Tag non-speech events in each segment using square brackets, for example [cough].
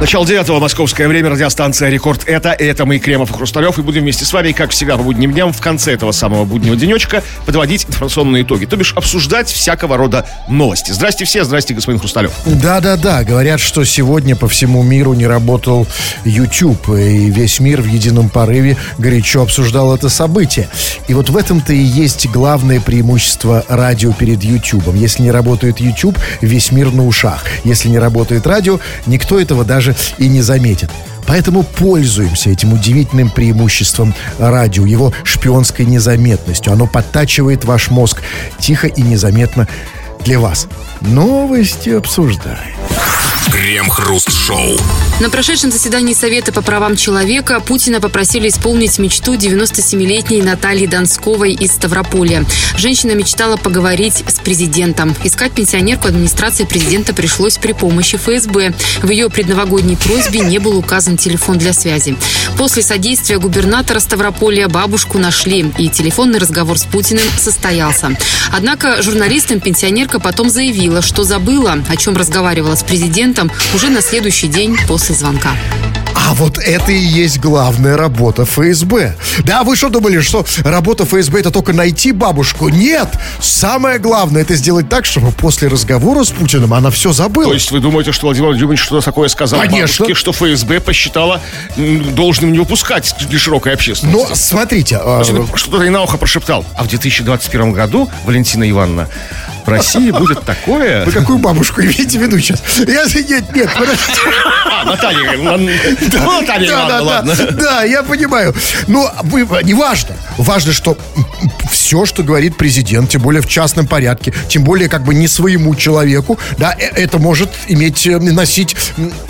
Начало девятого московское время, радиостанция «Рекорд» это, это мы, Кремов и Хрусталев, и будем вместе с вами, как всегда, по будним дням, в конце этого самого буднего денечка подводить информационные итоги, то бишь обсуждать всякого рода новости. Здрасте все, здрасте, господин Хрусталев. Да-да-да, говорят, что сегодня по всему миру не работал YouTube, и весь мир в едином порыве горячо обсуждал это событие. И вот в этом-то и есть главное преимущество радио перед YouTube. Если не работает YouTube, весь мир на ушах. Если не работает радио, никто этого даже и не заметит. Поэтому пользуемся этим удивительным преимуществом радио, его шпионской незаметностью. Оно подтачивает ваш мозг тихо и незаметно для вас. Новости обсуждаем. Крем-хруст-шоу. На прошедшем заседании Совета по правам человека Путина попросили исполнить мечту 97-летней Натальи Донсковой из Ставрополя. Женщина мечтала поговорить с президентом. Искать пенсионерку администрации президента пришлось при помощи ФСБ. В ее предновогодней просьбе не был указан телефон для связи. После содействия губернатора Ставрополя бабушку нашли, и телефонный разговор с Путиным состоялся. Однако журналистам пенсионерка потом заявила, что забыла, о чем разговаривала с президентом уже на следующий день после звонка. А вот это и есть главная работа ФСБ. Да, вы что думали, что работа ФСБ это только найти бабушку? Нет! Самое главное это сделать так, чтобы после разговора с Путиным она все забыла. То есть вы думаете, что Владимир Владимирович что-то такое сказал Конечно. бабушке, что ФСБ посчитала должным не выпускать для широкой общественности? Но смотрите, а, Что-то ей на ухо прошептал. А в 2021 году, Валентина Ивановна, в России [laughs] будет такое... вы какую бабушку имеете в виду сейчас? Я, нет, нет, подождите. А, Наталья, [laughs] ладно. Ну, Наталья Да, ладно. да, да, я понимаю. Но вы, не важно. Важно, что все, что говорит президент, тем более в частном порядке, тем более как бы не своему человеку, да, э- это может иметь, э, носить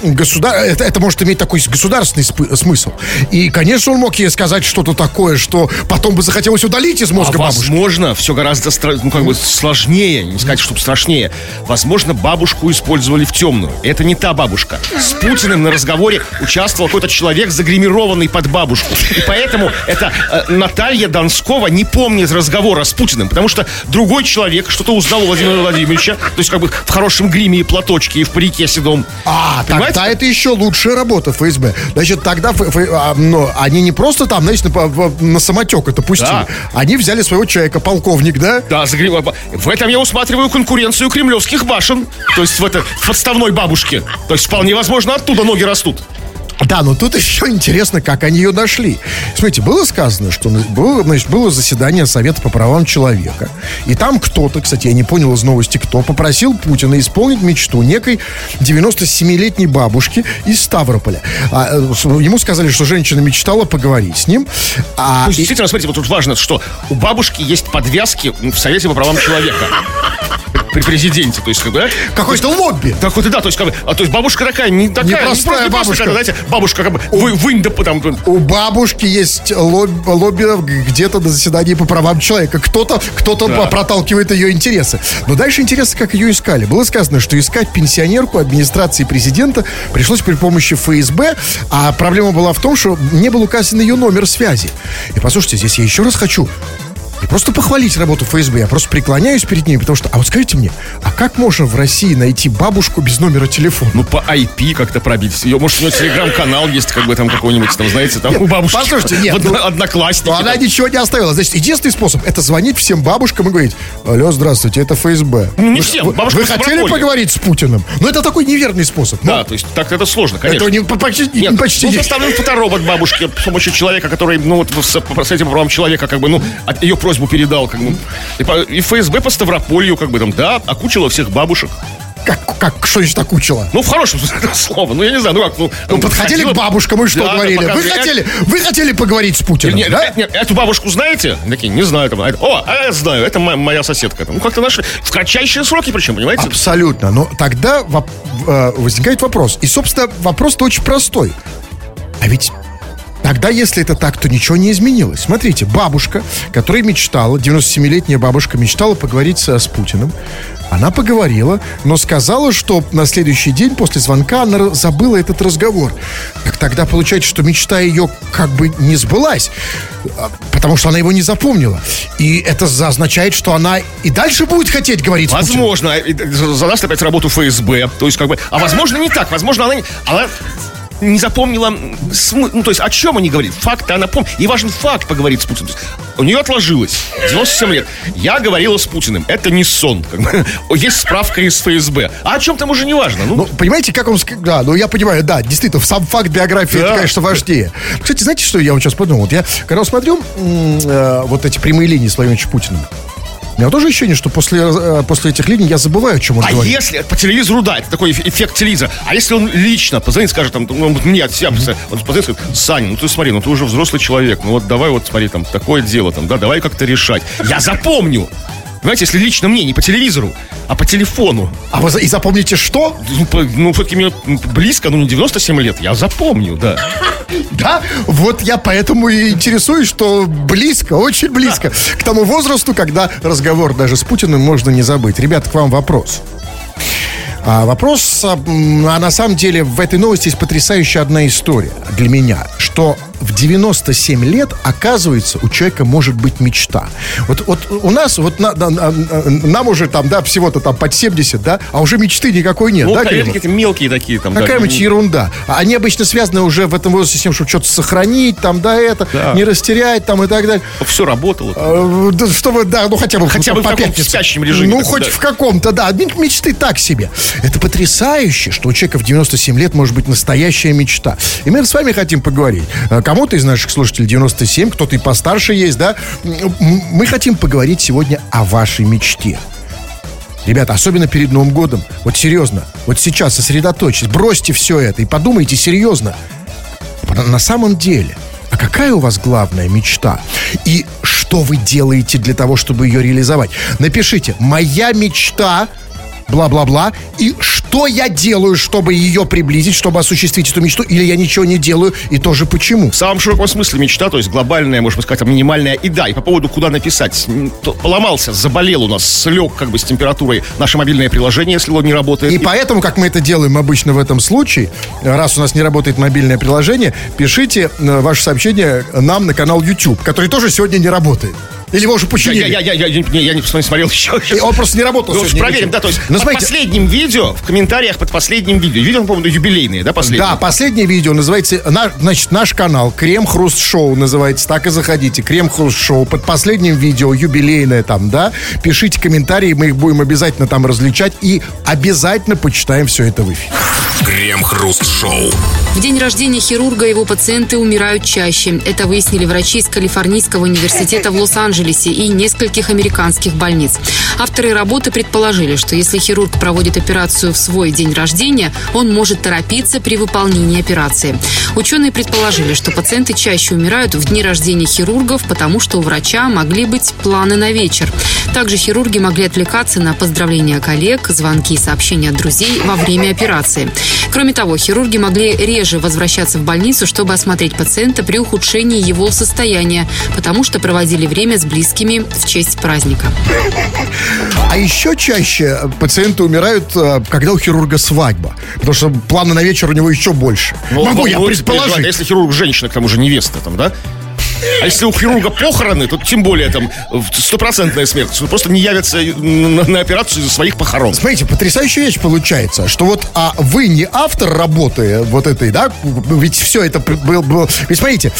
государ... это, это может иметь такой государственный спы- смысл. И, конечно, он мог ей сказать что-то такое, что потом бы захотелось удалить из А мозга бабушки. возможно, все гораздо стра- ну, как бы сложнее, не сказать, чтобы страшнее. Возможно, бабушку использовали в темную. Это не та бабушка. С Путиным на разговоре участвовал какой-то человек, загримированный под бабушку. И поэтому это э, Наталья Донскова не помнит разговора с Путиным, потому что другой человек что-то узнал у Владимира Владимировича, то есть как бы в хорошем гриме и платочке, и в парике седом. А, Понимаете? тогда это еще лучшая работа ФСБ. Значит, тогда Ф- Ф- а, но они не просто там, знаете, на, на самотек это пустили. Да. Они взяли своего человека, полковник, да? Да, загрим- В этом я усматриваю конкуренцию кремлевских башен. То есть в, это, в подставной бабушке. То есть вполне возможно оттуда ноги растут. Да, но тут еще интересно, как они ее нашли. Смотрите, было сказано, что на- было, значит, было заседание Совета по правам человека. И там кто-то, кстати, я не понял из новости, кто, попросил Путина исполнить мечту некой 97-летней бабушки из Ставрополя. А, э, ему сказали, что женщина мечтала поговорить с ним. А, и- действительно, смотрите, вот тут важно, что у бабушки есть подвязки в Совете по правам человека. При президенте, то есть, как бы, да? какое-то лобби. Так вот да, то есть, как бы, а, то есть бабушка такая, не такая, Непростая не просто, бабушка. какая-то, знаете, бабушка, как бы, вы, вынь да там, У бабушки есть лоб- лобби где-то на заседании по правам человека. Кто-то кто Да. проталкивает ее интересы. Но дальше интересно, как ее искали. Было сказано, что искать пенсионерку администрации президента пришлось при помощи ФСБ, а проблема была в том, что не был указан ее номер связи. И послушайте, здесь я еще раз хочу не просто похвалить работу ФСБ, я просто преклоняюсь перед ней, потому что, а вот скажите мне, а как можно в России найти бабушку без номера телефона? Ну, по IP как-то пробить. Ее, может, у нее телеграм-канал есть, как бы там какой-нибудь, там, знаете, там у бабушки. послушайте, нет, одно- ну, Одноклассники. Но она там. ничего не оставила. Значит, единственный способ это звонить всем бабушкам и говорить: Алло, здравствуйте, это ФСБ. Ну, не Вы- всем, Вы, бабушка вы хотели поговорить с Путиным? Но это такой неверный способ. Да, Ну, то есть так это сложно, конечно. это не, по- почти, Нет, почти ну, составлен фоторобот бабушки с помощью человека, который, ну, вот с, с этим правом человека, как бы, ну, от ее просьбу передал, как бы. И, и ФСБ по Ставрополью, как бы, там, да, окучила всех бабушек. как, как, что значит окучила? Ну, в хорошем смысле слова. Ну, я не знаю, ну как, ну... Ну, подходили к бабушкам и что Да, да, говорили? вы, хотели, вы хотели поговорить с Путиным, Нет, да? нет, нет, эту бабушку знаете? Такие, не знаю. Там, а о, а я знаю, это мо- моя соседка. Там. Ну, как-то нашли. В кратчайшие сроки причем, понимаете? Абсолютно. Но тогда воп- э, возникает вопрос. И, собственно, вопрос-то очень простой. А ведь Тогда, если это так, то ничего не изменилось. Смотрите, бабушка, которая мечтала, 97-летняя бабушка мечтала поговорить с, с Путиным. Она поговорила, но сказала, что на следующий день после звонка она забыла этот разговор. Так тогда получается, что мечта ее как бы не сбылась, а, потому что она его не запомнила. И это означает, что она и дальше будет хотеть говорить. Возможно, и, э, задаст опять работу ФСБ. То есть, как бы. А возможно, не так. Возможно, она, она не запомнила Ну, то есть, о чем они говорят? Факты она помнит. Ей важен факт поговорить с Путиным. У нее отложилось. 97 лет. Я говорила с Путиным. Это не сон. Есть справка из ФСБ. А о чем там уже не важно. Ну, Ну, понимаете, как он... Да, ну я понимаю, да, действительно, сам факт биографии, Да. это, конечно, важнее. Кстати, знаете, что я вот сейчас подумал? Вот я, когда смотрю э, вот эти прямые линии с Владимиром Путиным, у меня тоже ощущение, что после, э, после этих линий я забываю, о чем он А говорит. если по телевизору, да, это такой эф- эффект телевизора. А если он лично позвонит, скажет, там, ну, вот мне от себя, он позвонит, скажет, Саня, ну ты смотри, ну ты уже взрослый человек, ну вот давай вот смотри, там, такое дело, там, да, давай как-то решать. Я запомню. Понимаете, если лично мне, не по телевизору, а по телефону. А вы и запомните что? Ну, по- ну все-таки мне близко, ну не 97 лет, я запомню, да. [laughs] Да, вот я поэтому и интересуюсь, что близко, очень близко к тому возрасту, когда разговор даже с Путиным можно не забыть. Ребята, к вам вопрос. А вопрос, а, а на самом деле в этой новости есть потрясающая одна история для меня, что в 97 лет, оказывается, у человека может быть мечта. Вот, вот у нас, вот на- на- на- нам уже там, да, всего-то там под 70, да, а уже мечты никакой нет, Ну, да, конечно, какие-то мелкие такие там. да, Какая-нибудь ну, ерунда. А Они обычно связаны уже в этом возрасте с тем, чтобы что-то сохранить, там, да, это, Да. не растерять, там, и так далее. Все работало. Э, да, Чтобы, да, ну хотя бы Хотя бы в по таком пятницам. спящем режиме, Ну, хоть да. в каком-то, да. Мечты так себе. Это потрясающе, что у человека в 97 лет может быть настоящая мечта. И мы с вами хотим поговорить. Э, Кому-то из наших слушателей 97, кто-то и постарше есть, да. Мы хотим поговорить сегодня о вашей мечте. Ребята, особенно перед Новым годом. Вот серьезно, вот сейчас сосредоточьтесь, бросьте все это и подумайте серьезно. На самом деле, а какая у вас главная мечта? И что вы делаете для того, чтобы ее реализовать? Напишите «Моя мечта» бла-бла-бла, и что я делаю, чтобы ее приблизить, чтобы осуществить эту мечту, или я ничего не делаю, и тоже почему. В самом широком смысле мечта, то есть глобальная, можно сказать, минимальная. И да, и по поводу куда написать. Поломался, заболел у нас, слег как бы с температурой наше мобильное приложение, если он не работает. И поэтому, как мы это делаем обычно в этом случае, раз у нас не работает мобильное приложение, пишите э, ваше сообщение нам на канал YouTube, который тоже сегодня не работает. Или его уже я, починили. я, я, я, я, не- я не смотрел еще. И он просто не работал Ну, сегодня проверим, да, то есть Ну, под смотрите, последним видео, в комментариях под последним видео, видео, по-моему, юбилейные, да, последние? Да, последнее видео называется, на- значит, наш канал Крем Хруст Шоу называется, так и заходите, Крем Хруст Шоу. Под последним видео, юбилейное там, да, пишите комментарии, мы их будем обязательно там различать и обязательно почитаем все это в эфире. Крем-хруст-шоу. В день рождения хирурга его пациенты умирают чаще. Это выяснили врачи из Калифорнийского университета в Лос-Анджелесе и нескольких американских больниц. Авторы работы предположили, что если хирург проводит операцию в свой день рождения, он может торопиться при выполнении операции. Ученые предположили, что пациенты чаще умирают в дни рождения хирургов, потому что у врача могли быть планы на вечер. Также хирурги могли отвлекаться на поздравления коллег, звонки и сообщения от друзей во время операции. Кроме того, хирурги могли реже возвращаться в больницу, чтобы осмотреть пациента при ухудшении его состояния, потому что проводили время с близкими в честь праздника. А еще чаще пациенты умирают, э, когда у хирурга свадьба. Потому что планы на вечер у него еще больше. Ну, Могу ну, я ну, предположить. переживать, Если хирург женщина, к тому же невеста там, да? А если у хирурга похороны, то тем более там стопроцентная смерть. Просто не явятся на, на операцию из-за своих похорон. Смотрите, потрясающая вещь получается, что вот а вы не автор работы вот этой, да, ведь все это при- был, был- ведь смотрите,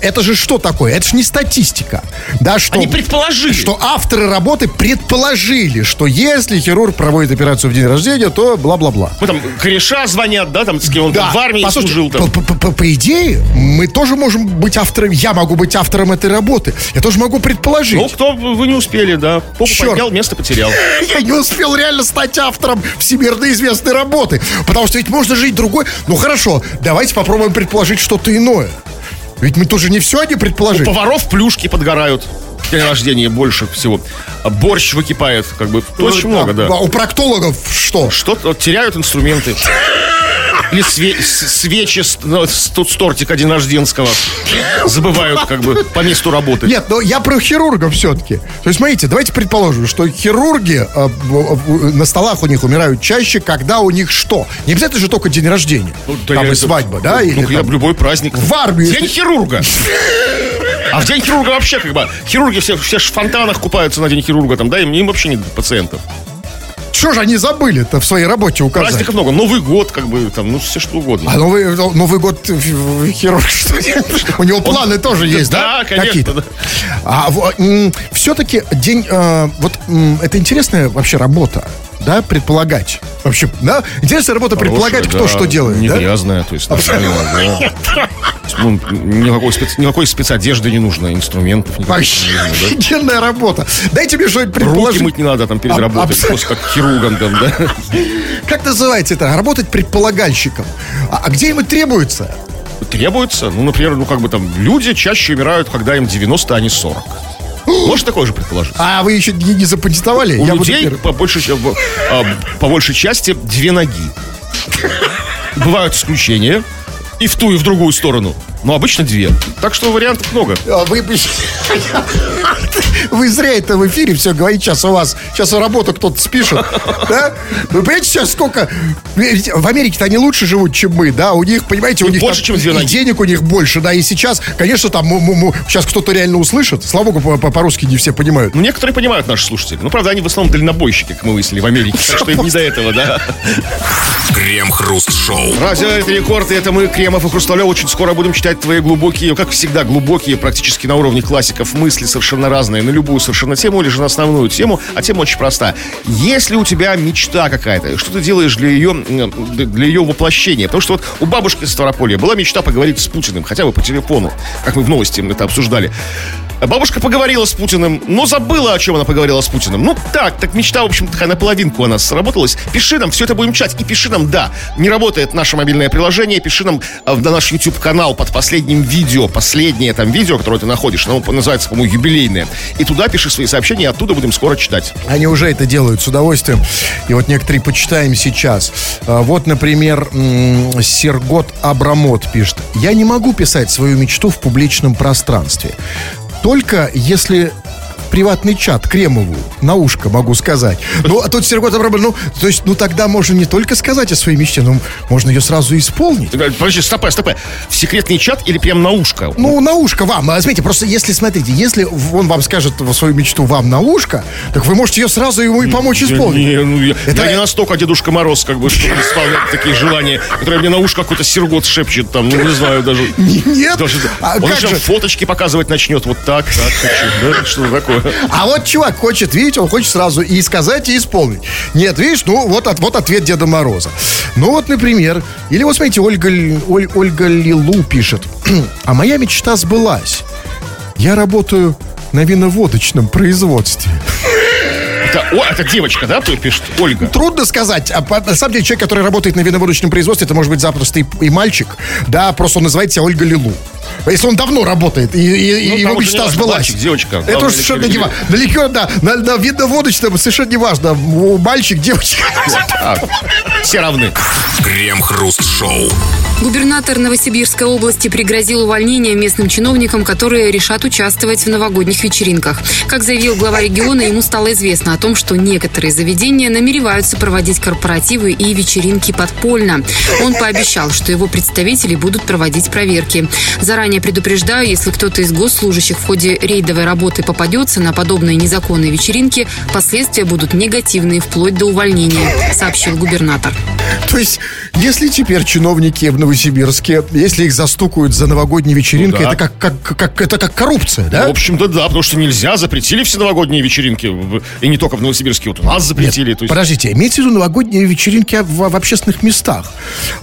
это же что такое? Это же не статистика, да, что... Они предположили. Что авторы работы предположили, что если хирург проводит операцию в день рождения, то бла-бла-бла. Ну, там, кореша звонят, да, там, с кем он там в армии послушайте, служил. Там. По, по- по- по идее, мы тоже можем быть авторами, я могу быть автором этой работы. Я тоже могу предположить. Ну, кто, вы не успели, да. Попу Черт. поднял, место потерял. [laughs] Я не успел реально стать автором всемирно известной работы. Потому что ведь можно жить другой. Ну хорошо, давайте попробуем предположить что-то иное. Ведь мы тоже не все они предположили. Поваров плюшки подгорают. День рождения больше всего. А Борщ выкипает, как бы. Очень много, да. А у проктологов что? Что-то теряют инструменты. Или све- свечи с, ну, с- тортика день рожденского забывают как бы по месту работы. Нет, но я про хирургов все-таки. То есть, смотрите, давайте предположим, что хирурги э, на столах у них умирают чаще, когда у них что? Не обязательно же только день рождения. Ну, да там и это- свадьба, да? Ну, или ну, я там- любой праздник. В армию, День хирурга. А в день хирурга вообще как бы хирурги все, все в фонтанах купаются на день хирурга, там, да, им, им вообще нет пациентов. Что же они забыли-то в своей работе указать? Праздников много. Новый год, как бы, там, ну, все что угодно. А Новый, Новый год хирург, [laughs] что ли? У него планы тоже есть, да? Да, конечно. А все-таки день... э, вот это интересная вообще работа, да, предполагать. Вообще, да? Интересная работа предполагать, кто Хорошая, что делает, Не да? грязная, то есть нормально, да. Ну, никакой, спец, никакой спецодежды не нужно, инструментов Вообще нужно, да. офигенная работа. Дайте мне что-нибудь Руки предположить. мыть не надо там перед Аб- работой, абсолютно. просто как хирургом там, да. Как называется это? Работать предполагальщиком. А, а где ему требуется? Требуется, ну, например, ну, как бы там, люди чаще умирают, когда им 90, а не 40. Можешь такое же предположить? А вы еще не, не запатентовали? У Я людей по большей, а, по большей части две ноги. Бывают исключения. И в ту, и в другую сторону. Но обычно две. Так что вариантов много. А Вы, вы зря это в эфире все говорите. Сейчас у вас, сейчас работу кто-то спишет. Да? Вы понимаете, сейчас сколько... В Америке-то они лучше живут, чем мы, да? У них, понимаете, у них больше, там чем две и ноги. денег у них больше, да, и сейчас, конечно, там му- му- му- сейчас кто-то реально услышит. Слава богу, по- по- по-русски не все понимают. Ну, некоторые понимают наши слушатели. Ну, правда, они в основном дальнобойщики, как мы выяснили в Америке. Так что им не до этого, да. Крем-хруст-шоу. Радио это рекорд, и это мы, Кремов и Хрусталев. Очень скоро будем читать твои глубокие, как всегда, глубокие, практически на уровне классиков, мысли совершенно разные, на любую совершенно тему или же на основную тему. А тема очень проста. Если у тебя мечта какая-то, что ты делаешь для ее, для ее воплощения? Потому что вот у бабушки Ставрополья была мечта поговорить с Путиным, хотя бы по телефону, как мы в новости это обсуждали. Бабушка поговорила с Путиным, но забыла, о чем она поговорила с Путиным. Ну, так, так мечта, в общем, такая наполовинку у нас сработалась. Пиши нам, все это будем читать. И пиши нам, да, не работает наше мобильное приложение, пиши нам а, на наш YouTube-канал под последним видео, последнее там видео, которое ты находишь, оно называется, по-моему, юбилейное. И туда пиши свои сообщения, оттуда будем скоро читать. Они уже это делают с удовольствием. И вот некоторые почитаем сейчас. А, Вот, например, Сергот Абрамот пишет. Я не могу писать свою мечту в публичном пространстве. Только если приватный чат Кремову на ушко могу сказать. Ну, а тут Сергот Абрамот, ну, то есть, ну, тогда можно не только сказать о своей мечте, но можно ее сразу исполнить. Говоришь, Подожди, стопэ, стопэ. В секретный чат или прям на ушко? Ну, на ушко вам. А, Смотрите, просто если, смотрите, если он вам скажет свою мечту вам на ушко, так вы можете ее сразу ему и помочь исполнить. не, ну, я, Это- я не настолько Дедушка Мороз, как бы, что исполнять такие желания, которые мне на ушко какой-то сергот шепчет, там, ну, не знаю даже. [laughs] Нет? Даже, А он еще же? фоточки показывать начнет, вот так, так, хочу, да, что такое. А вот чувак хочет, видите, он хочет сразу и сказать, и исполнить. Нет, видишь, ну вот, от- вот ответ Деда Мороза. Ну вот, например, или вот смотрите, Ольга, Оль- Ольга Лилу пишет. А моя мечта сбылась. Я работаю на виноводочном производстве. Это, о, это девочка, да, кто пишет? Ольга. Трудно сказать. А на самом деле человек, который работает на виноводочном производстве, это может быть запросто и, и мальчик. Да, просто он называет себя Ольга Лилу. Если он давно работает, и, и- и Ну, его там уже мечта сбылась. мальчик, девочка. Это Главное, уж совершенно не важно. Далеко, да. На, на виноводочном совершенно не важно. Мальчик, девочка. А, все равны. Крем-хруст-шоу. Губернатор Новосибирской области пригрозил увольнением местным чиновникам, которые решат участвовать в новогодних вечеринках. Как заявил глава региона, ему стало известно о том, что некоторые заведения намереваются проводить корпоративы и вечеринки подпольно. Он пообещал, что его представители будут проводить проверки. Заранее предупреждаю, если кто-то из госслужащих в ходе рейдовой работы попадется на подобные незаконные вечеринки, последствия будут негативные, вплоть до увольнения, сообщил губернатор. То есть, если теперь чиновники в Новосибирске, если их застукают за новогодней вечеринкой, Ну да. это как, как, как, это как коррупция, да? Ну, в общем-то, да, потому что нельзя, запретили все новогодние вечеринки. И не только в Новосибирске, вот у нас запретили. то есть, Подождите, имеется в виду новогодние вечеринки в, в общественных местах.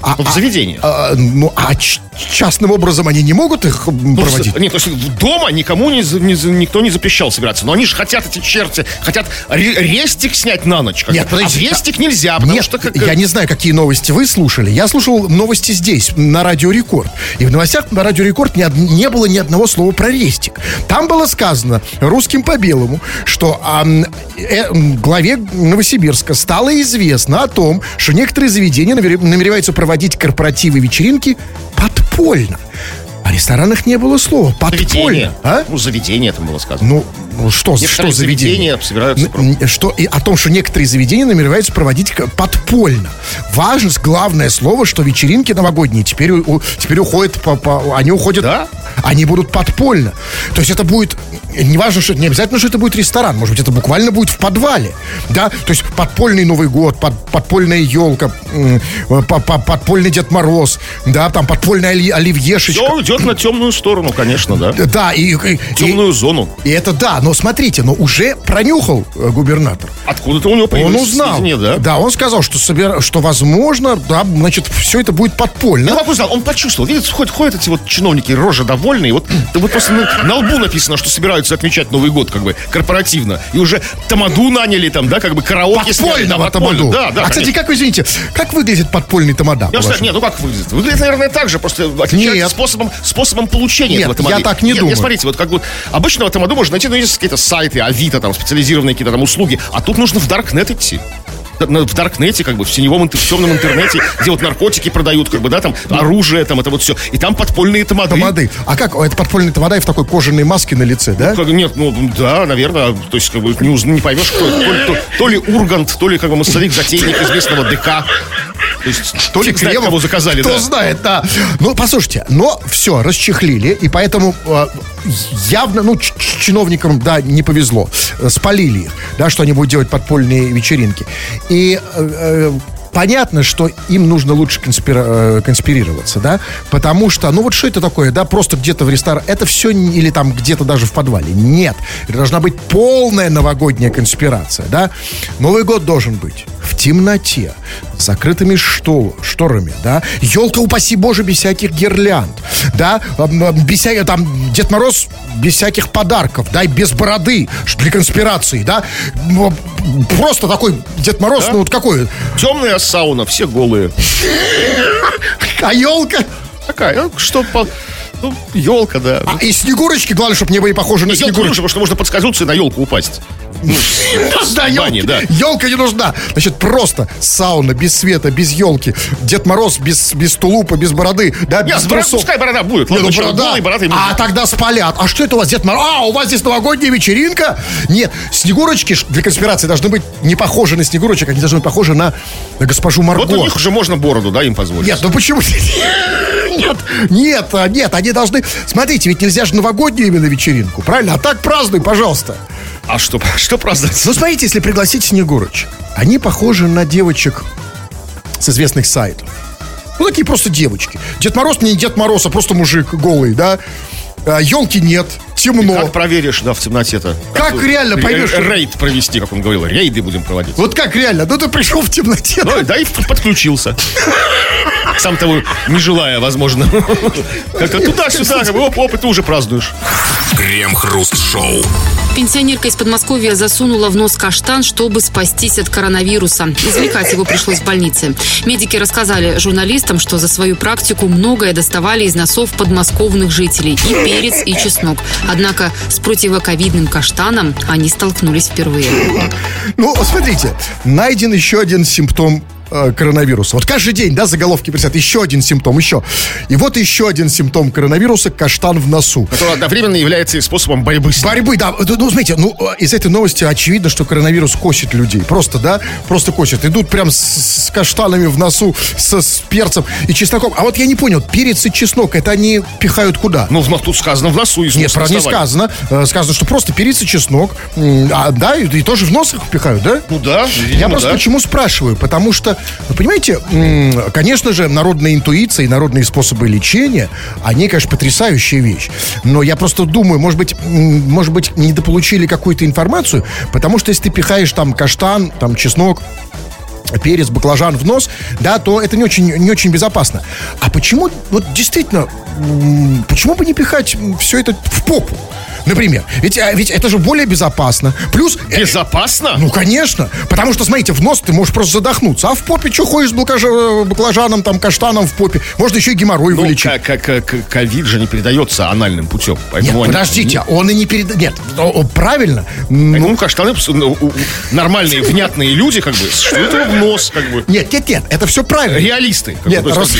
А, Ну, в а- заведениях. а, ну, а частным образом они не могут их Ну, проводить? Нет, то есть дома никому не, не никто не запрещал собираться. Но они же хотят, эти черти, хотят ре- рестик снять на ночь. Нет, а подождите, рестик нельзя, потому Нет, что... Как, я не знаю, какие новости вы слушали. Я слушал новости здесь, на Радио Рекорд. И в новостях на Радио Рекорд од- не было ни одного слова про рестик. Там было сказано русским по белому, что ам, э, главе Новосибирска стало известно о том, что некоторые заведения намер- намереваются проводить корпоративы и вечеринки подпольно. О ресторанах не было слова. Заведение. Подпольно. А? Ну, заведение там было сказано. Ну, ну, что, что Некоторые заведение? заведения собираются Н- н- Что, и о том, что некоторые заведения намереваются проводить к- подпольно. Важно, главное слово, что вечеринки новогодние теперь, у- у- теперь уходят, по, по- они уходят, Да? они будут подпольно. То есть это будет, не важно, что не обязательно, что это будет ресторан, может быть, это буквально будет в подвале, да, то есть подпольный Новый год, под- подпольная елка, м, по- по- подпольный Дед Мороз, да, там подпольная оли- оливьешечка. Все идет на темную сторону, конечно, да. Да, и, и- и- Темную зону. и это да, но смотрите, но уже пронюхал э, губернатор. Откуда-то у него Он появилось узнал. сведения, да? он сказал, что, собира- что возможно, да, значит, все это будет подпольно. Ну, как узнал? Он почувствовал. Видите, ходят, ходят эти вот чиновники, рожа довольные. Вот, да вот просто на, на лбу написано, что собираются отмечать Новый год, как бы, корпоративно. И уже тамаду наняли там, да, как бы караоке сняли. Да, Подпольного подпольно. тамаду. Да, да. а, кстати, конечно. как вы извините, как выглядит подпольный тамада? Я, кстати, нет, ну как выглядит? Выглядит, наверное, так же, просто отличается Нет. способом, способом получения Нет, этого тамады. я так не Нет, думаю. Нет, смотрите, вот как бы обычного тамаду можно найти, ну, есть какие-то сайты, Авито, там, специализированные какие-то там услуги, а тут нужно в Даркнет идти. В Даркнете, как бы, в синевом, в темном интернете, где вот наркотики продают, как бы, да, там, оружие, там, это вот все. И там подпольные тамады. Тамады. А как? Это подпольный тамада и в такой кожаной маске на лице, да? Как- нет, ну, да, наверное, то есть, как бы, не, не поймешь, кто это. То ли, то, то ли Ургант, то ли, как бы, массовик-затейник из местного ДК. То есть, то ли Кремов, кого заказали, Кто да. знает, да. Ну, послушайте, но все, расчехлили, и поэтому э, явно, ну, чиновникам, да, не повезло. Спалили их, да, что они будут делать подпольные вечеринки. И э, э, понятно, что им нужно лучше конспира- э, конспирироваться, да, потому что, ну, вот что это такое, да, просто где-то в ресторан, это все, или там где-то даже в подвале. Нет, это должна быть полная новогодняя конспирация, да. Новый год должен быть в темноте, с закрытыми штол, шторами, да. Елка, упаси боже, без всяких гирлянд, да. Без всяких, там, Дед Мороз без всяких подарков, да, и без бороды для конспирации, да. Просто такой Дед Мороз, ну, вот какой. Сауна, все голые. А елка... Такая, ну, что по... Ну, елка, да. А, и снегурочки, главное, чтобы не были похожи на Елка лучше, снегурочки. потому что можно подскользнуться и на елку упасть. [laughs] Да, елки, да. елка не нужна. Значит, просто сауна без света, без елки. Дед Мороз без, без тулупа, без бороды, да, без борода, трусов. пускай борода будет. Ну борода. а тогда спалят. А что это у вас, Дед Мороз? А, у вас здесь новогодняя вечеринка? Нет, снегурочки для конспирации должны быть не похожи на снегурочек, они должны быть похожи на, на госпожу Марго. Вот у них уже можно бороду, да, им позволить. Нет, ну почему? [laughs] Нет, нет, а, нет, они должны... Смотрите, ведь нельзя же новогоднюю именно вечеринку, правильно? А так празднуй, пожалуйста. А что, [laughs] что праздновать? Ну, смотрите, если пригласить Снегурочек, они похожи на девочек с известных сайтов. Ну, такие просто девочки. Дед Мороз не Дед Мороз, а просто мужик голый, да? елки нет, темно. Как проверишь, да, в темноте-то? Как реально ре- поймешь, Рейд провести, как он говорил. Рейды будем проводить. Вот как реально? Ну, ты пришел в темноте. Ну, да, и подключился. Сам того не желая, возможно. Как-то туда-сюда, как бы, оп, оп, и ты уже празднуешь. Крем-хруст-шоу. Пенсионерка из Подмосковья засунула в нос каштан, чтобы спастись от коронавируса. Извлекать его пришлось в больнице. Медики рассказали журналистам, что за свою практику многое доставали из носов подмосковных жителей. И перец, и чеснок. Однако с противоковидным каштаном они столкнулись впервые. Ну, смотрите, найден еще один симптом э, коронавируса. Вот каждый день, да, заголовки присят, еще один симптом, еще. И вот еще один симптом коронавируса – каштан в носу. Который одновременно является и способом борьбы с ним. Борьбы, да. Ну, ну, смотрите, ну, э, из этой новости очевидно, что коронавирус косит людей. Просто, да, просто косит. Идут прям с, с каштанами в носу, со, с перцем и чесноком. А вот я не понял, перец и чеснок, это они пихают куда? Ну, в тут сказано в носу. из Нет, про не сказано. Э, Сказано, что просто перец и чеснок. А, да, и, и тоже в нос их пихают, да? Ну да, Я видимо, просто да. почему спрашиваю? Потому что, вы понимаете, конечно же, народная интуиция и народные способы лечения, они, конечно, потрясающая вещь. Но я просто думаю, может быть, может быть, недополучили какую-то информацию, потому что если ты пихаешь там каштан, там чеснок, перец, баклажан в нос, да, то это не очень, не очень безопасно. А почему, вот действительно, почему бы не пихать все это в попу? Например, ведь, а, ведь это же более безопасно. Плюс... э, Безопасно? ну, конечно. Потому что, смотрите, в нос ты можешь просто задохнуться. А в попе что ходишь с баклажа- баклажаном, там, каштаном в попе? Можно еще и геморрой Ну, вылечить. как, как, ковид же не передается анальным путем. Нет, Поэтому они- подождите, он и не перед... Нет, правильно. Ну, каштаны, ну, нормальные, внятные люди, как бы, что это в нос, как бы. Нет, нет, нет, это все правильно. Реалисты. как Нет, бы, раз-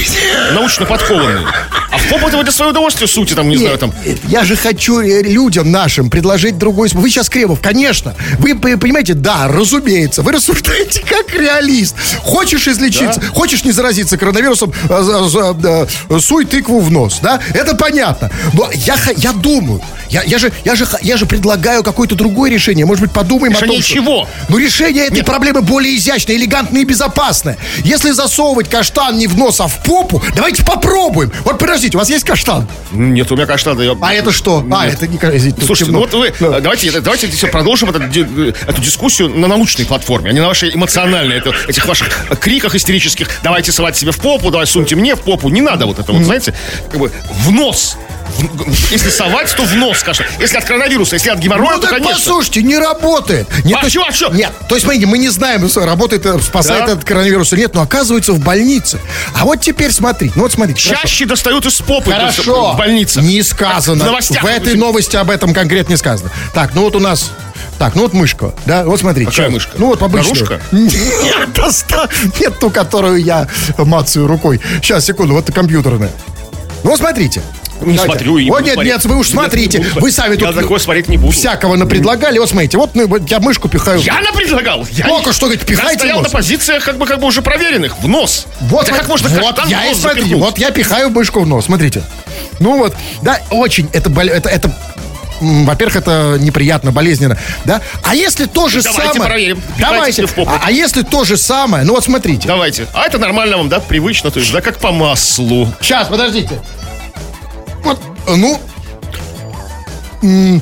научно подкованные. А в попу это для своего удовольствия сути, там, не знаю, там. Нет, Я же хочу э, людям нашим предложить другой способ. Вы сейчас, Кремов, конечно. Вы понимаете, да, разумеется. Вы рассуждаете [laughs] как реалист. Хочешь излечиться, хочешь не заразиться коронавирусом, а, да, суй тыкву в нос, да? Это понятно. Но я, я думаю, я, я, же, я, же, я же предлагаю какое-то другое решение. Может быть, подумаем Решение о том, что- чего? Ну, решение этой проблемы более изящное, элегантное и безопасное. Если засовывать каштан не в нос, а в попу, давайте попробуем. Вот подождите, у вас есть каштан? Нет, у меня каштаны. я- А это что? А, Нет. это не извините, тут Слушайте, ну вот вы, Да. давайте, давайте все продолжим эту, э, эту дискуссию на научной платформе, а не на вашей эмоциональной, это, этих ваших криках истерических. Давайте совать себе в попу, давай суньте мне в попу. Не надо вот это вот, знаете, как бы в нос. Если совать, то в нос, конечно. Если от коронавируса, если от геморроя, Ну то, так конечно. послушайте, не работает. Нет, А то чё, а чё? Нет, то есть, смотрите, мы не знаем, работает, э, спасает Да. от коронавируса или нет, но оказывается в больнице. А вот теперь смотрите, ну вот хорошо. Чаще достают из попы Хорошо. в больнице. Не сказано. В. В этой новости об этом конкретно не сказано. Так, ну вот у нас... Так, ну вот мышка, да, вот смотрите. Какая Щас. мышка? Ну вот. Нарушка? [laughs] Нет, нет, ту, которую я мацаю рукой. Сейчас, секунду, вот компьютерная. Ну смотрите. Не Давайте. смотрю и Вот нет, смотреть. нет, вы уж Нет, смотрите. не буду Вы сами Я тут такое смотреть не буду. всякого напредлагали. Вот смотрите, вот ну, я мышку пихаю. Я напредлагал. Я Только не- что, говорит, Я пихайте стоял в на нос. позициях как бы, как бы уже проверенных. В нос. Вот, Это как можно вот я и нос запихнуть? вот я пихаю мышку в нос, смотрите. Ну вот, да, очень, это, это, это во-первых, это неприятно, болезненно, да? А если то же Давайте самое... проверим. Давайте. в попу. А, а если то же самое, ну вот смотрите. Давайте. А это нормально вам, да? Привычно, то есть, да, как по маслу. Сейчас, подождите. Вот, ну... м,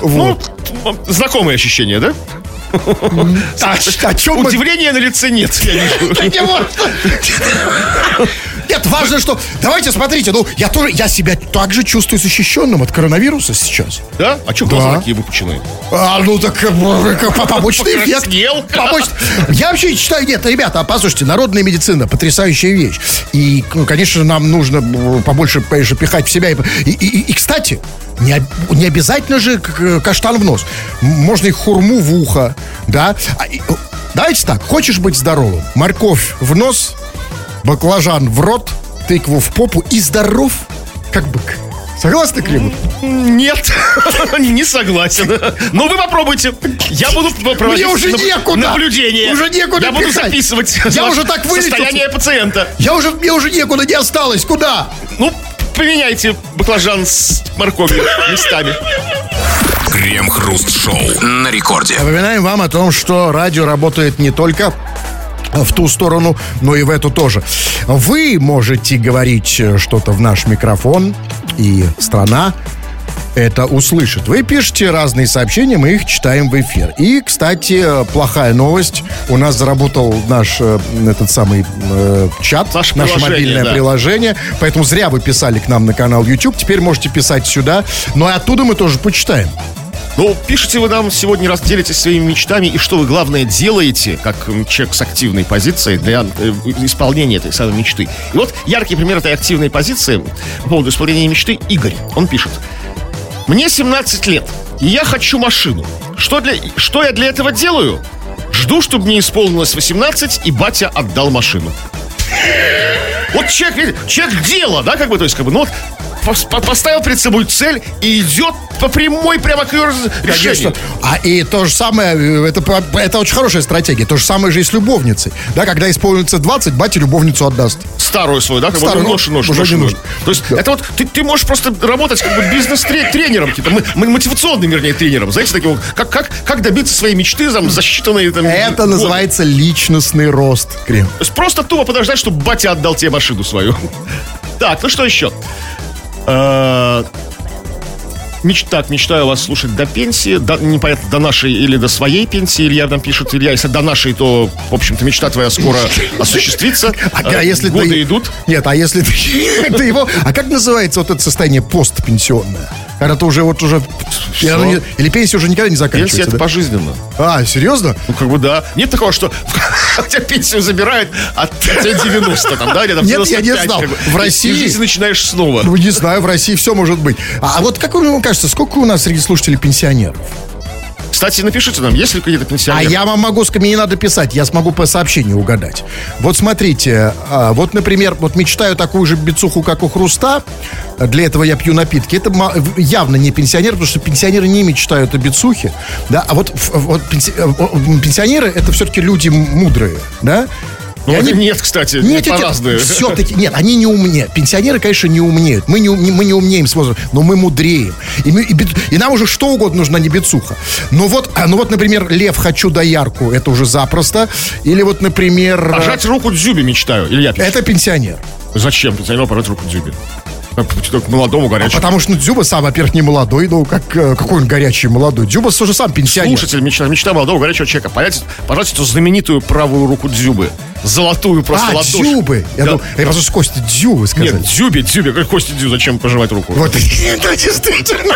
Вот. Ну, знакомые ощущения, да? А, чем. Удивления на лице нет, я вижу. Нет, важно, что... Давайте, смотрите, ну, я тоже, я себя также чувствую защищенным от коронавируса сейчас. Да? А что глаза Да. такие выпученные? А, ну так э, э, по- побочный эффект. Побочный- Я вообще считаю, нет, ребята, послушайте, народная медицина потрясающая вещь. И, ну, конечно, нам нужно э, побольше, конечно, пихать в себя. И, и, и- и, кстати, не, не обязательно же каштан в нос. Можно и хурму в ухо, да. А, давайте так, хочешь быть здоровым? Морковь в нос, баклажан в рот, тыкву в попу и здоров, как бык. Согласны, Климов? Нет, [laughs] не согласен. Но вы попробуйте. Я буду проводить Мне уже некуда. наблюдение. Уже некуда Я буду пихать. записывать Я [laughs] уже так вылечился. состояние пациента. Я уже, мне уже некуда не осталось. Куда? Ну, поменяйте баклажан с морковью местами. Крем-хруст-шоу на рекорде. Напоминаем вам о том, что радио работает не только в ту сторону, но и в эту тоже. Вы можете говорить э, что-то в наш микрофон, и страна это услышит. Вы пишете разные сообщения, мы их читаем в эфир. И, кстати, плохая новость. У нас заработал наш э, этот самый э, чат, Наше наше приложение, мобильное да. приложение. Поэтому зря вы писали к нам на канал YouTube. Теперь можете писать сюда. Но и оттуда мы тоже почитаем. Ну, пишите вы нам сегодня, раз делитесь своими мечтами, и что вы, главное, делаете, как человек с активной позицией для э, исполнения этой самой мечты. И вот яркий пример этой активной позиции по поводу исполнения мечты Игорь. Он пишет. Мне 17 лет, и я хочу машину. Что, для, что я для этого делаю? Жду, чтобы мне исполнилось 18, и батя отдал машину. Вот человек, человек дело, да, как бы, то есть, как бы, ну вот, поставил перед собой цель и идет по прямой прямо к ее решению. Конечно. А и то же самое, э, это, это очень хорошая стратегия. То же самое же и с любовницей. Да, когда исполнится 20, батя любовницу отдаст. Старую свою, да, как бы, Старую, ну, нож, нож, уже нож, не нужно. То есть, это вот, ты, ты можешь просто работать как бы бизнес-тренером, каким-то, м- мотивационным, вернее, тренером, знаете, таким, как, как, как добиться своей мечты, там, за считанные, там, Это годы. называется личностный рост, Крем. То есть просто тупо подождать, чтобы батя отдал тебе машину свою. [laughs] Так, ну что еще? Э, меч, так, мечтаю вас слушать до пенсии, до, непонятно, до нашей или до своей пенсии, Илья нам пишет, Илья, если до нашей, то, в общем-то, мечта твоя скоро [laughs] осуществится. А, а если Годы ты- идут. Нет, а если ты, [laughs] ты его... А как называется вот это состояние постпенсионное? Когда ты уже вот уже... Не- или пенсия уже никогда не Пенсия заканчивается, это да? пожизненно. А, серьезно? Ну, как бы да. Нет такого, что [laughs] у тебя пенсию забирают, а тебе 90 там, да, или там Нет, я не 95, знал. как бы. В И- России- И жизнь начинаешь снова. Ну, не знаю, в России все может быть. А, а вот как вам кажется, сколько у нас среди слушателей пенсионеров? Кстати, напишите нам, есть ли какие-то А пенсионеры? я вам могу, мне не надо писать, я смогу по сообщению угадать. Вот смотрите, а, вот, например, вот мечтаю такую же бицуху, как у Хруста, для этого я пью напитки. Это явно не пенсионер, потому что пенсионеры не мечтают о бицухе, да, а вот, вот э, пенсионеры это все-таки люди мудрые, да? Ну, они- нет, кстати, Нет, не нет, все-таки, нет, они не умнеют. Пенсионеры, конечно, не умнеют. Мы не, не- мы не умнеем с возрастом, но мы мудреем. И, мы- и и нам уже что угодно нужна, не бицуха. Но вот, а, ну вот, например, Лев «Хочу доярку» это уже запросто. Или вот, например... э, Пожать руку Дзюбе мечтаю. Илья пишет. Это пенсионер. Зачем пенсионеру пожать руку Дзюбе? К молодому горячему. Потому что ну, Дзюба сам, во-первых, не молодой, ну, как, э, какой он горячий молодой. Дзюба тоже сам пенсионер. Слушатель мечта, мечта молодого горячего человека. Пожать эту знаменитую правую руку Дзюбы. Золотую просто а, ладошь. Дзюбы. Я Да. думал, я просто с Костей Дзюбы сказать. Нет, Дзюбе, Дзюбе. Как Костя Дзю, зачем пожимать руку? Вот, [laughs] это действительно.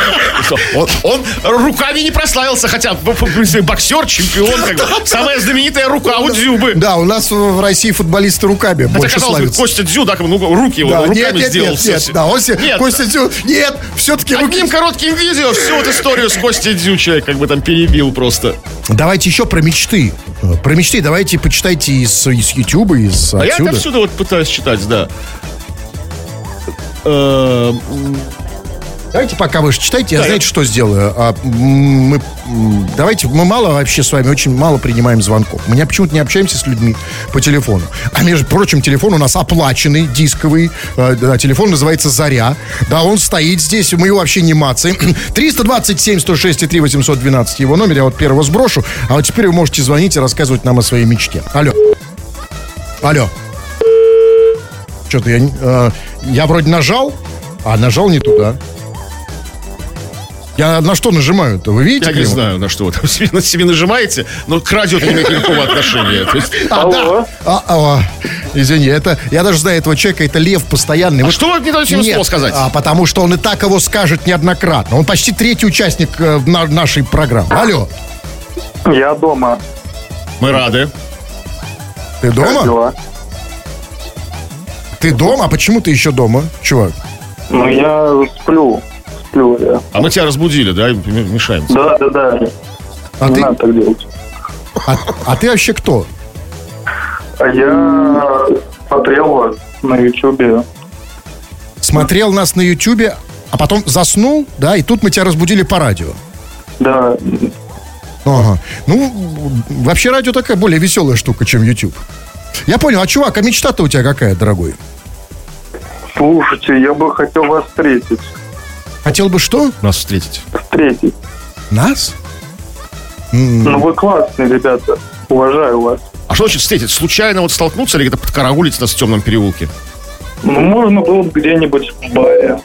Он, он руками не прославился, хотя, боксер, чемпион, как бы. Самая знаменитая рука у Дзюбы. Да, у нас в России футболисты руками Хотя, больше казалось славятся. Костя Дзю, да, ну, руки его Да, руками нет, нет, сделал. нет, нет, да, он себе, Нет, Костя Дзю, нет, все-таки руки. Одним коротким видео всю вот историю с Костей Дзю человек как бы там перебил просто. Давайте еще про мечты. Э, Про мечты давайте почитайте из, из YouTube, из А я отсюда. это отсюда вот пытаюсь читать, да. Э, Давайте пока вы же читайте, я Да, знаете, я- что сделаю? А, мы, давайте, мы мало вообще с вами, очень мало принимаем звонков. Мы почему-то не общаемся с людьми по телефону. А между прочим, телефон у нас оплаченный, дисковый. Э, да, телефон называется «Заря». Да, он стоит здесь, мы его вообще не мацаем. 327 106 3 812 его номер, я вот первого сброшу. А вот теперь вы можете звонить и рассказывать нам о своей мечте. Алло. Алло. Что-то я, э, я вроде нажал, а нажал не туда. Я на что нажимаю-то? Вы видите? я не знаю, на что вы там себе, на себе нажимаете, но к радио это не имеет никакого отношения. Есть- А, Алло. да. А, а, извини, это я даже знаю этого человека, это лев постоянный. А Вот- что вы не даете ему слово сказать? А, потому что он и так его скажет неоднократно. Он почти третий участник э, на- нашей программы. Алло, Я дома. Мы рады. Ты Как дома? дела? Ты дома? А почему ты еще дома, чувак? Ну, я сплю. Сплю я. А мы тебя разбудили, да, мешаем. Да, да, да. А не ты, надо так делать. а, а ты вообще кто? А я смотрел вас на Ютубе. Смотрел нас на Ютубе, а потом заснул, да, и тут мы тебя разбудили по радио. Да, Ага. Ну, вообще радио такая более веселая штука, чем YouTube. Я понял, а чувак, а мечта-то у тебя какая, дорогой? слушайте, я бы хотел вас встретить. Хотел бы что? Нас встретить. Встретить. Нас? Ну, вы классные ребята. Уважаю вас. А что значит встретить? Случайно вот столкнуться или где-то подкараулить нас в темном переулке? Ну, можно было бы где-нибудь в баре.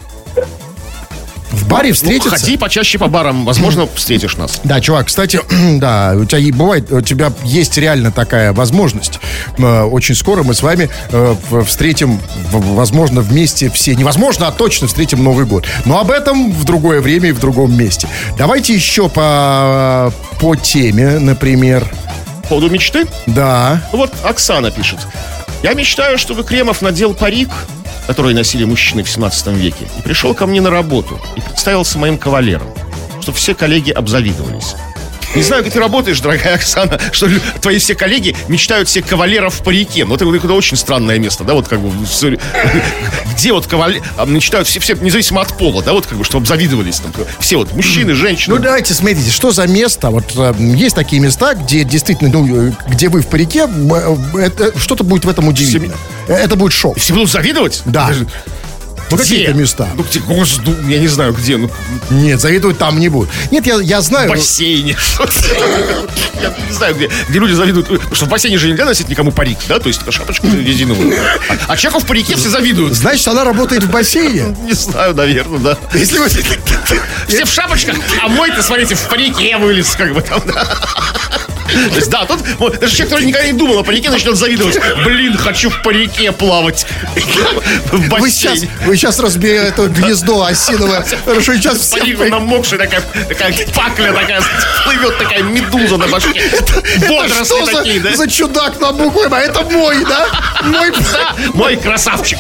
В баре Ну, встретиться? ходи почаще по барам, возможно, [clears throat] встретишь нас. Да, чувак, кстати, [clears throat] да, у тебя и бывает, у тебя есть реально такая возможность. Э, Очень скоро мы с вами э, встретим, возможно, вместе все. Невозможно, а точно встретим Новый год. Но об этом в другое время и в другом месте. Давайте еще по, по теме, например. По поводу мечты? Да. Ну Вот Оксана пишет. Я мечтаю, чтобы Кремов надел парик, который носили мужчины в 17 веке, и пришел ко мне на работу и представился моим кавалером, чтобы все коллеги обзавидовались. Не знаю, как ты работаешь, дорогая Оксана, [laughs] что твои все коллеги мечтают себе кавалеров в парике. Ну, это, это очень странное место, да, вот как бы... [laughs] Где вот кавалер... а, Мечтают все, все, независимо от пола, да, вот как бы, чтобы обзавидовались там. Все вот, мужчины, женщины. Ну, давайте смотрите, что за место. Вот э, есть такие места, где действительно, ну, э, где вы в парике, э, что-то будет в этом удивительно. Это будет шок. Все будут завидовать? Да. Ну, какие-то места. Ну, где Госдум, я не знаю, где. Ну, Нет, завидовать там не будут. Нет, я, я в знаю. бассейне. [laughs] Я не знаю, где, где люди завидуют. Потому что в бассейне же нельзя носить никому парик, да? То есть шапочку резиновую. А, а человеку в парике все завидуют. Значит, она работает в бассейне. [laughs] Не знаю, наверное, да. Если вы... Все в шапочках, а мой-то, смотрите, в парике вылез, как бы там, да. То есть, да, тут вот, даже человек, который никогда не думал о парике, начнет завидовать. Блин, хочу в парике плавать. В Вы сейчас, вы сейчас разбили это гнездо осиновое. Хорошо, сейчас все Парик намокший, такая, такая пакля такая, плывет такая медуза на башке. Это Водоросли что за, такие, да? за чудак на букву М? А это мой, да? Мой Да, мой красавчик.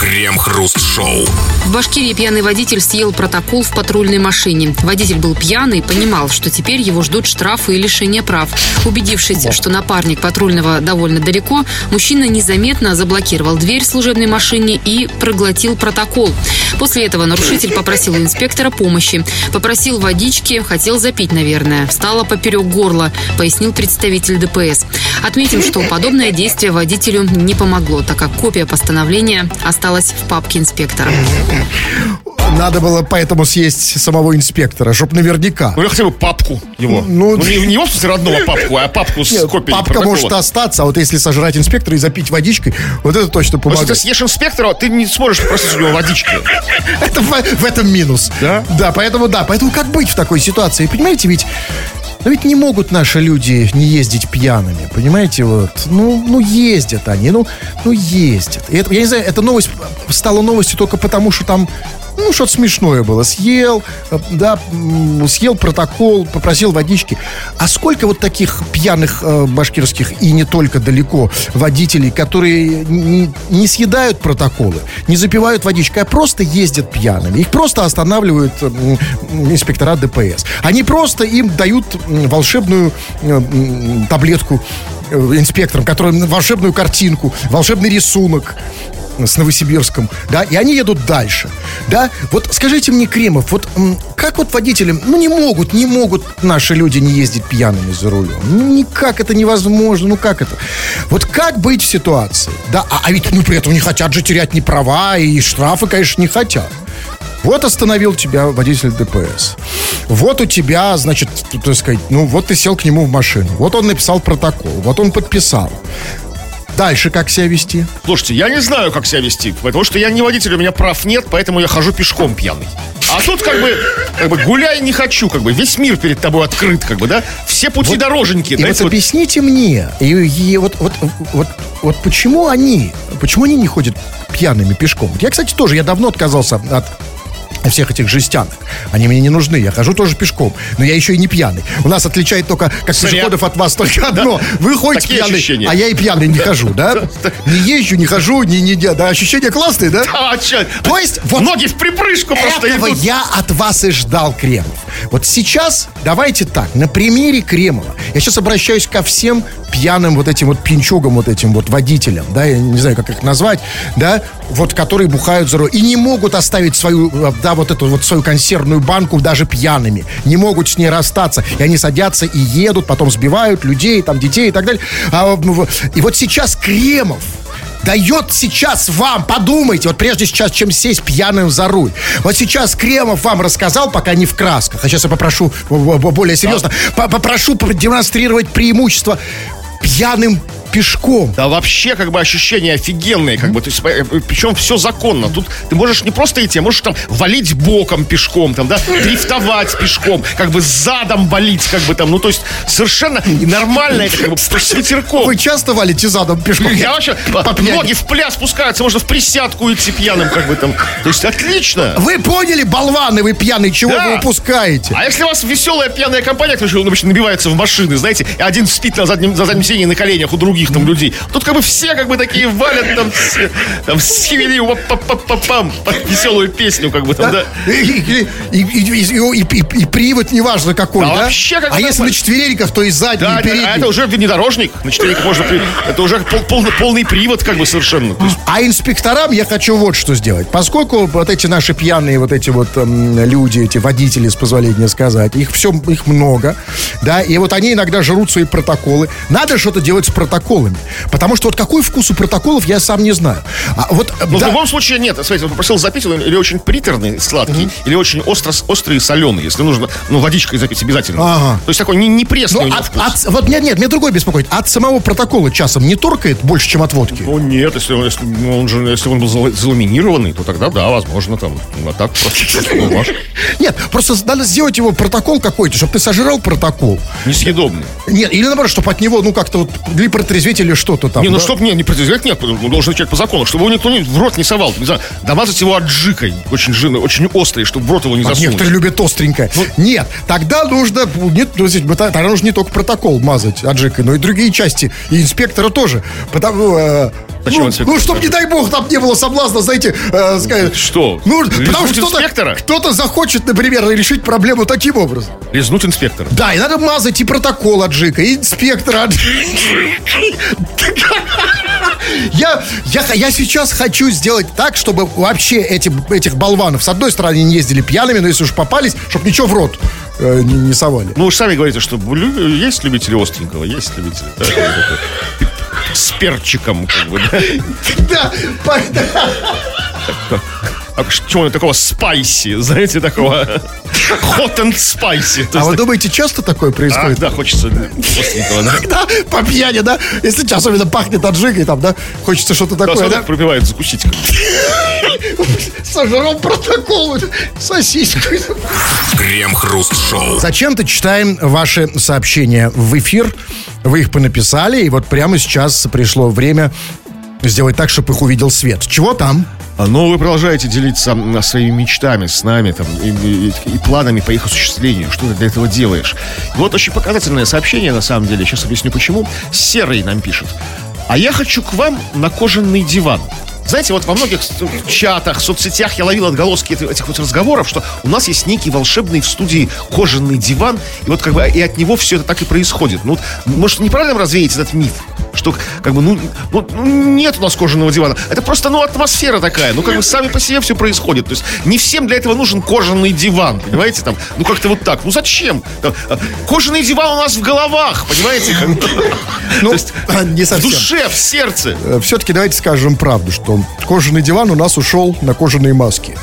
Крем-хруст-шоу. В Башкирии пьяный водитель съел протокол в патрульной машине. Водитель был пьяный и понимал, что теперь его ждут штрафы и лишение прав. Убедившись, что напарник патрульного довольно далеко, мужчина незаметно заблокировал дверь служебной машине и проглотил протокол. После этого нарушитель попросил у инспектора помощи. Попросил водички, хотел запить, наверное. Встала поперек горла, пояснил представитель ДПС. Отметим, что подобное действие водителю не помогло, так как копия постановления осталась в папке инспектора. Надо было поэтому съесть самого инспектора, чтоб наверняка. Ну, я хотя бы папку его. Ну, Ну, не, не его, в смысле, родного [laughs] папку, а папку с копией папка протокола. может остаться, а вот если сожрать инспектора и запить водичкой, вот это точно Потому что ты помогает. съешь инспектора, ты не сможешь попросить у него водички. [laughs] Это в, в этом минус. Да? Да, поэтому да. Поэтому как быть в такой ситуации? Понимаете, ведь ну ведь не могут наши люди не ездить пьяными, понимаете, вот. Ну, ну ездят они, ну, ну ездят. И это, я не знаю, эта новость стала новостью только потому, что там ну, что-то смешное было. Съел, э, да, съел протокол, попросил водички. А сколько вот таких пьяных э, башкирских и не только далеко водителей, которые не, съедают протоколы, не запивают водичкой, а просто ездят пьяными. Их просто останавливают э, инспектора ДПС. Они просто им дают волшебную э, таблетку э, инспекторам, которым волшебную картинку, волшебный рисунок с Новосибирском, да, и они едут дальше, да. Вот скажите мне, Кремов, вот как вот водителям, ну не могут, не могут наши люди не ездить пьяными за рулем, ну никак это невозможно, ну как это? Вот как быть в ситуации, да, а, а ведь ну при этом не хотят же терять ни права и штрафы, конечно, не хотят. Вот остановил тебя водитель ДПС. Вот у тебя, значит, так сказать, ну вот ты сел к нему в машину. Вот он написал протокол. Вот он подписал. Дальше как себя вести? Слушайте, я не знаю, как себя вести, потому что я не водитель, у меня прав нет, поэтому я хожу пешком пьяный. А тут как бы, как бы гуляй не хочу, как бы весь мир перед тобой открыт, как бы, да? Все пути дороженьки. И вот вот объясните мне, и, и вот, вот, вот, вот почему они, почему они не ходят пьяными пешком? Я, кстати, тоже, я давно отказался от всех этих жестянок. Они мне не нужны. Я хожу тоже пешком. Но я еще и не пьяный. У нас отличает только, как Зря. пешеходов от вас, только одно. Вы ходите Такие пьяный, ощущения. а я и пьяный не хожу, да? [laughs] Не езжу, не хожу, не, не, да, ощущения классные, да? А, чё? То есть, вот Ноги в припрыжку просто Этого идут. я от вас и ждал, Кремов. Вот сейчас давайте так, на примере Кремова. Я сейчас обращаюсь ко всем пьяным вот этим вот пинчугам, вот этим вот водителям, да, я не знаю, как их назвать, да, вот которые бухают за рулем и не могут оставить свою, э, да, вот эту вот свою консервную банку даже пьяными. Не могут с ней расстаться. И они садятся и едут, потом сбивают людей, там, детей и так далее. А, ну, и вот сейчас Кремов дает сейчас вам, подумайте, вот прежде сейчас, чем сесть пьяным за руль. Вот сейчас Кремов вам рассказал, пока не в красках, а сейчас я попрошу более серьезно, по- попрошу продемонстрировать преимущество пьяным пешком. Да вообще, как бы, ощущения офигенные, как бы, то есть, э, причем все законно. Тут ты можешь не просто идти, а можешь там валить боком пешком, там, да, дрифтовать пешком, как бы задом валить, как бы там, ну, то есть, совершенно нормально это, как бы, с ветерком. Вы часто валите задом пешком? Я вообще, ноги в пляс спускаются, можно в присядку идти пьяным, как бы там. То есть, отлично. Вы поняли, болваны, вы пьяный, чего Да. вы упускаете? А если у вас веселая пьяная компания, кто обычно набивается в машины, знаете, один спит на заднем, за заднем сиденье на коленях у других там людей. Тут как бы все как бы такие валят там, с- там схивели пам веселую песню, как бы там, да. И, и- и- и- и- привод неважно какой, Да да? вообще как а если на четвереньках, то и задний, Да, и передний. а это уже внедорожник, на четвереньках можно, это уже пол- полный, полный привод как бы совершенно. А инспекторам я хочу вот что сделать. Поскольку вот эти наши пьяные вот эти вот эм, люди, эти водители, с позволения сказать, их все, их много, да, и вот они иногда жрут свои протоколы. Надо что-то делать с протоколом. Протоколами. Потому что вот какой вкус у протоколов, я сам не знаю. А вот, Ну, да, в любом случае, нет. Смотрите, он попросил запить, он или очень приторный, сладкий, или очень остро, острый и соленый. Если нужно, ну, водичкой запить обязательно. Ага. То есть такой не, не пресный ну, от- вкус. от- вот нет, нет, мне другой беспокоит. От самого протокола часом не торкает больше, чем от водки? Ну, нет, если он, если, ну, он же, если он был зала- заламинированный, то тогда да, возможно, там, а так просто [laughs] Нет, просто надо сделать его протокол какой-то, чтобы ты сожрал протокол. несъедобный. Нет, или наоборот, чтобы от него, ну, как-то вот, или протрезветь, или что-то там. Не, ну да? чтоб не, не протрезвять, нет, он должен начать по закону, чтобы его никто не, в рот не совал, не знаю, домазать его аджикой, очень жирной, очень острой, чтобы в рот его не А засунуть. Некоторые любят остренькое. Нет, тогда нужно, нет, ну, здесь, тогда нужно не только протокол мазать аджикой, но и другие части, и инспектора тоже. Потому, э, Почему ну, ну, чтобы, не дай бог, там не было соблазна, знаете, э, сказать... Что? Ну, Лизнуть потому что кто-то, кто-то захочет, например, решить проблему таким образом. Лизнуть инспектора. Да, и надо мазать и протокол аджика, и инспектора Я, я, я сейчас хочу сделать так, чтобы вообще эти, этих болванов с одной стороны не ездили пьяными, но если уж попались, чтобы ничего в рот э, не, не совали. Ну, же сами говорите, что есть любители остренького, есть любители. да, С перчиком, как бы, да. [laughs] Да, [laughs] А чего такого спайси, знаете, такого hot and spicy. А вы думаете, часто такое А, происходит? да, хочется остренького, да. Да, по пьяни, да? Если особенно пахнет аджикой, там, да? Хочется что-то такое, да? пропивает закусить. [laughs] Сожрал протокол, сосиску. Крем-хруст-шоу. Зачем-то читаем ваши сообщения в эфир. Вы их понаписали, и вот прямо сейчас пришло время сделать так, чтобы их увидел свет. Чего там? А, Ну, вы продолжаете делиться своими мечтами с нами там, и, и- и планами по их осуществлению. Что ты для этого делаешь? Вот очень показательное сообщение, на самом деле. Сейчас объясню, почему. Серый нам пишет. А я хочу к вам на кожаный диван. Знаете, вот во многих чатах, соцсетях я ловил отголоски эти- этих вот разговоров, что у нас есть некий волшебный в студии кожаный диван, и вот как бы и от него все это так и происходит. Ну, вот, может, неправильно развеять этот миф? Что, как бы, ну, ну, нет у нас кожаного дивана. Это просто, ну, атмосфера такая. Ну, как бы, сами по себе все происходит. То есть, не всем для этого нужен кожаный диван, понимаете, там, ну, как-то вот так. Ну, зачем? Там, а, Кожаный диван у нас в головах, понимаете? Ну, есть, [laughs] не в совсем. душе, в сердце. Все-таки давайте скажем правду, что кожаный диван у нас ушел на кожаные маски.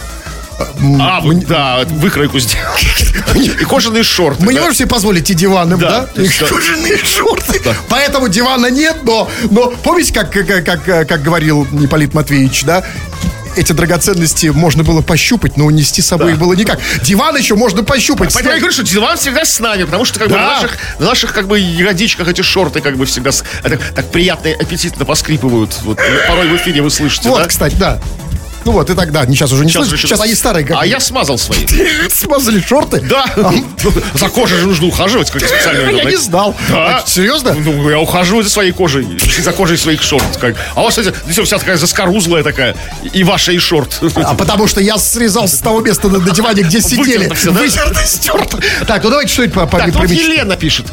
А, вот, да, выкройку сделал. И кожаные шорты. Мы не да. можем себе позволить и диваном, Да, да? И [laughs] да. кожаные шорты. Поэтому дивана нет, но, но помните, как, как, как, как говорил Ипполит Матвеевич, да? Эти драгоценности можно было пощупать, но унести с собой их было никак. Диван еще можно пощупать. Поэтому я говорю, что диван всегда с нами, потому что как бы Да. на наших, на наших как бы ягодичках эти шорты как бы всегда с- это, так приятно и аппетитно поскрипывают. Вот, порой в эфире вы слышите, Вот, да? кстати, да. Ну вот, и тогда, не сейчас уже не Сейчас слышно, уже- сейчас они старые. Как... А я смазал свои. [laughs] смазали шорты? Да. За кожей же нужно ухаживать, как специально. Я да? не знал. А, серьезно? Ну, я ухаживаю за своей кожей, за кожей своих шорт. А у вас, кстати, здесь вся такая заскорузлая такая, и ваша, и шорт. А потому что я срезал с того места на, диване, где сидели. Вытерто стерто. Так, ну давайте что-нибудь по, Так, меч- Елена пишет.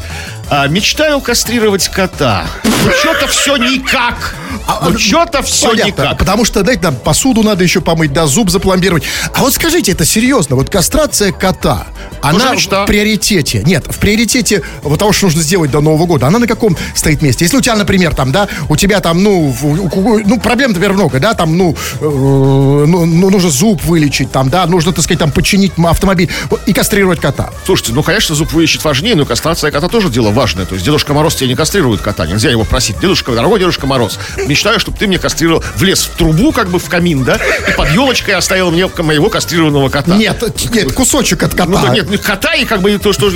А, мечтаю кастрировать кота. Ну, что-то все никак. Ну, что-то все А, Понятно, никак. Потому что, знаете, там посуду надо еще помыть, да, зуб запломбировать. А вот скажите, это серьезно, вот кастрация кота, она мечта. в приоритете. Нет, в приоритете вот того, что нужно сделать до Нового года, она на каком стоит месте? Если у тебя, например, там, да, у тебя там, ну, ну проблем, например, много, да, там, ну, э, ну, ну, нужно зуб вылечить, там, да, нужно, так сказать, там, починить автомобиль и кастрировать кота. Слушайте, ну, конечно, зуб вылечить важнее, но кастрация кота тоже дело важное. То есть Дедушка Мороз тебе не кастрирует кота, нельзя его просить. Дедушка, дорогой Дедушка Мороз, мечтаю, чтобы ты мне кастрировал, влез в трубу, как бы в камин, да, и под елочкой оставил мне моего кастрированного кота. Нет, нет, кусочек от кота. Ну, да, нет, ну, кота и как бы то, что...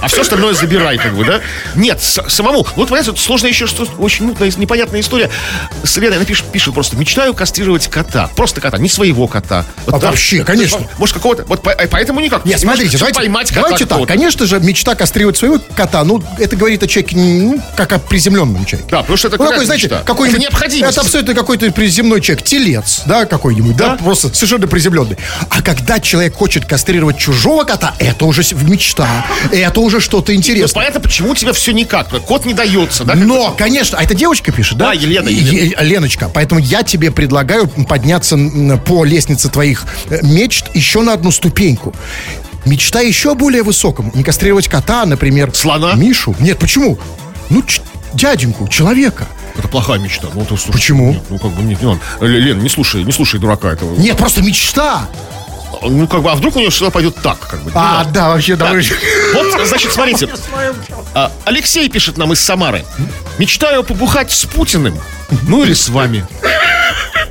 А все остальное забирай, как бы, да? Нет, самому. Вот, понимаете, вот сложная еще что очень мутная, непонятная история. С Леной, она пишет, просто, мечтаю кастрировать кота. Просто кота, не своего кота. Вот А вообще, конечно. Может, какого-то... Вот по- поэтому никак. Нет, смотрите, давайте, поймать кота давайте так. Конечно же, мечта кастрировать своего кота, ну, это говорит о человеке, ну, как о приземленном человеке. Да, потому что это Ну, такой, знаете, мечта? какой-нибудь... Это необходимость. Это абсолютно какой-то приземной человек. Телец, да, какой-нибудь, да? Да. просто совершенно приземленный. А когда человек хочет кастрировать чужого кота, это уже мечта. Это уже что-то Вот интересное. понятно, почему у тебя все никак. Кот не дается, да? Но, конечно, а это девочка пишет, да? Да, Елена, Елена. Леночка, поэтому я тебе предлагаю подняться по лестнице твоих э, мечт еще на одну ступеньку. Мечта еще более высоком. Не кастрировать кота, например. Слона? Мишу. Нет, почему? Ну, дяденьку, человека. Это плохая мечта. Ну, то, слушай, Почему? нет, ну, как бы, нет, не надо. Л- Лен, не слушай, не слушай дурака этого. Нет, просто мечта. Ну, как бы, а вдруг у него что-то пойдет так, как бы. А, надо. да, вообще, давай. Вот, значит, смотрите. А, Алексей пишет нам из Самары. Мечтаю побухать с Путиным. Ну или с вами.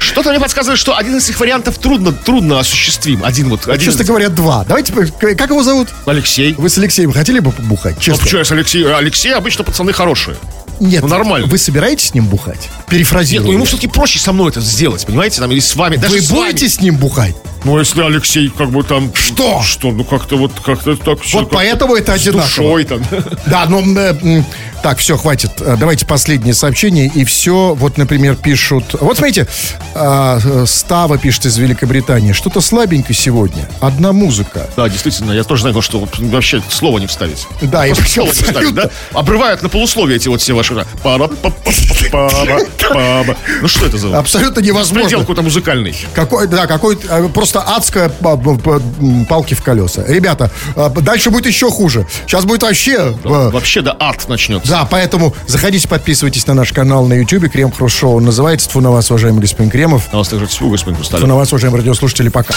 Что-то мне подсказывает, что один из этих вариантов трудно, трудно осуществим. Один вот, один. Честно из- говоря, два. Давайте, как его зовут? Алексей. Вы с Алексеем хотели бы побухать? Честно. почему я с Алексеем? Алексей обычно пацаны хорошие. Нет, Ну, нормально. Вы собираетесь с ним бухать? Нет, Перефразирую. ну ему все-таки проще со мной это сделать, понимаете? Там, или с вами. Даже Вы с вами. будете с ним бухать? Ну, если Алексей как бы там... Что? Что? Ну, как-то вот, как-то так... Вот как-то поэтому это С одинаково. душой там. [laughs] Да, ну, э, так, все, хватит. Э, Давайте последнее сообщение. И все, вот, например, пишут... Вот смотрите, а, э, Става пишет из Великобритании. Что-то слабенько сегодня. Одна музыка. Да, действительно, я тоже знаю, что вообще слова не вставить. Да, и Просто слово не вставить, да? Обрывают на полусловие эти вот все ваши... ра- пара па па па па па Ну, что это за... Абсолютно невозможно. Какой-то музыкальный. Какой, да, какой э, просто адская м, палки в колеса. Ребята, э, дальше будет еще хуже. Сейчас будет вообще... э, Вообще, да, ад начнется. Да, поэтому заходите, подписывайтесь на наш канал на YouTube. Крем Хруст Шоу называется. Тьфу на вас, уважаемый господин Кремов. На вас также всего, господин Тьфу Хрусталев. на вас, уважаемые радиослушатели, пока.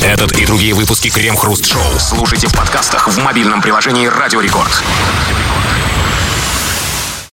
Этот и другие выпуски Крем Хруст Шоу слушайте в подкастах в мобильном приложении Радио Рекорд.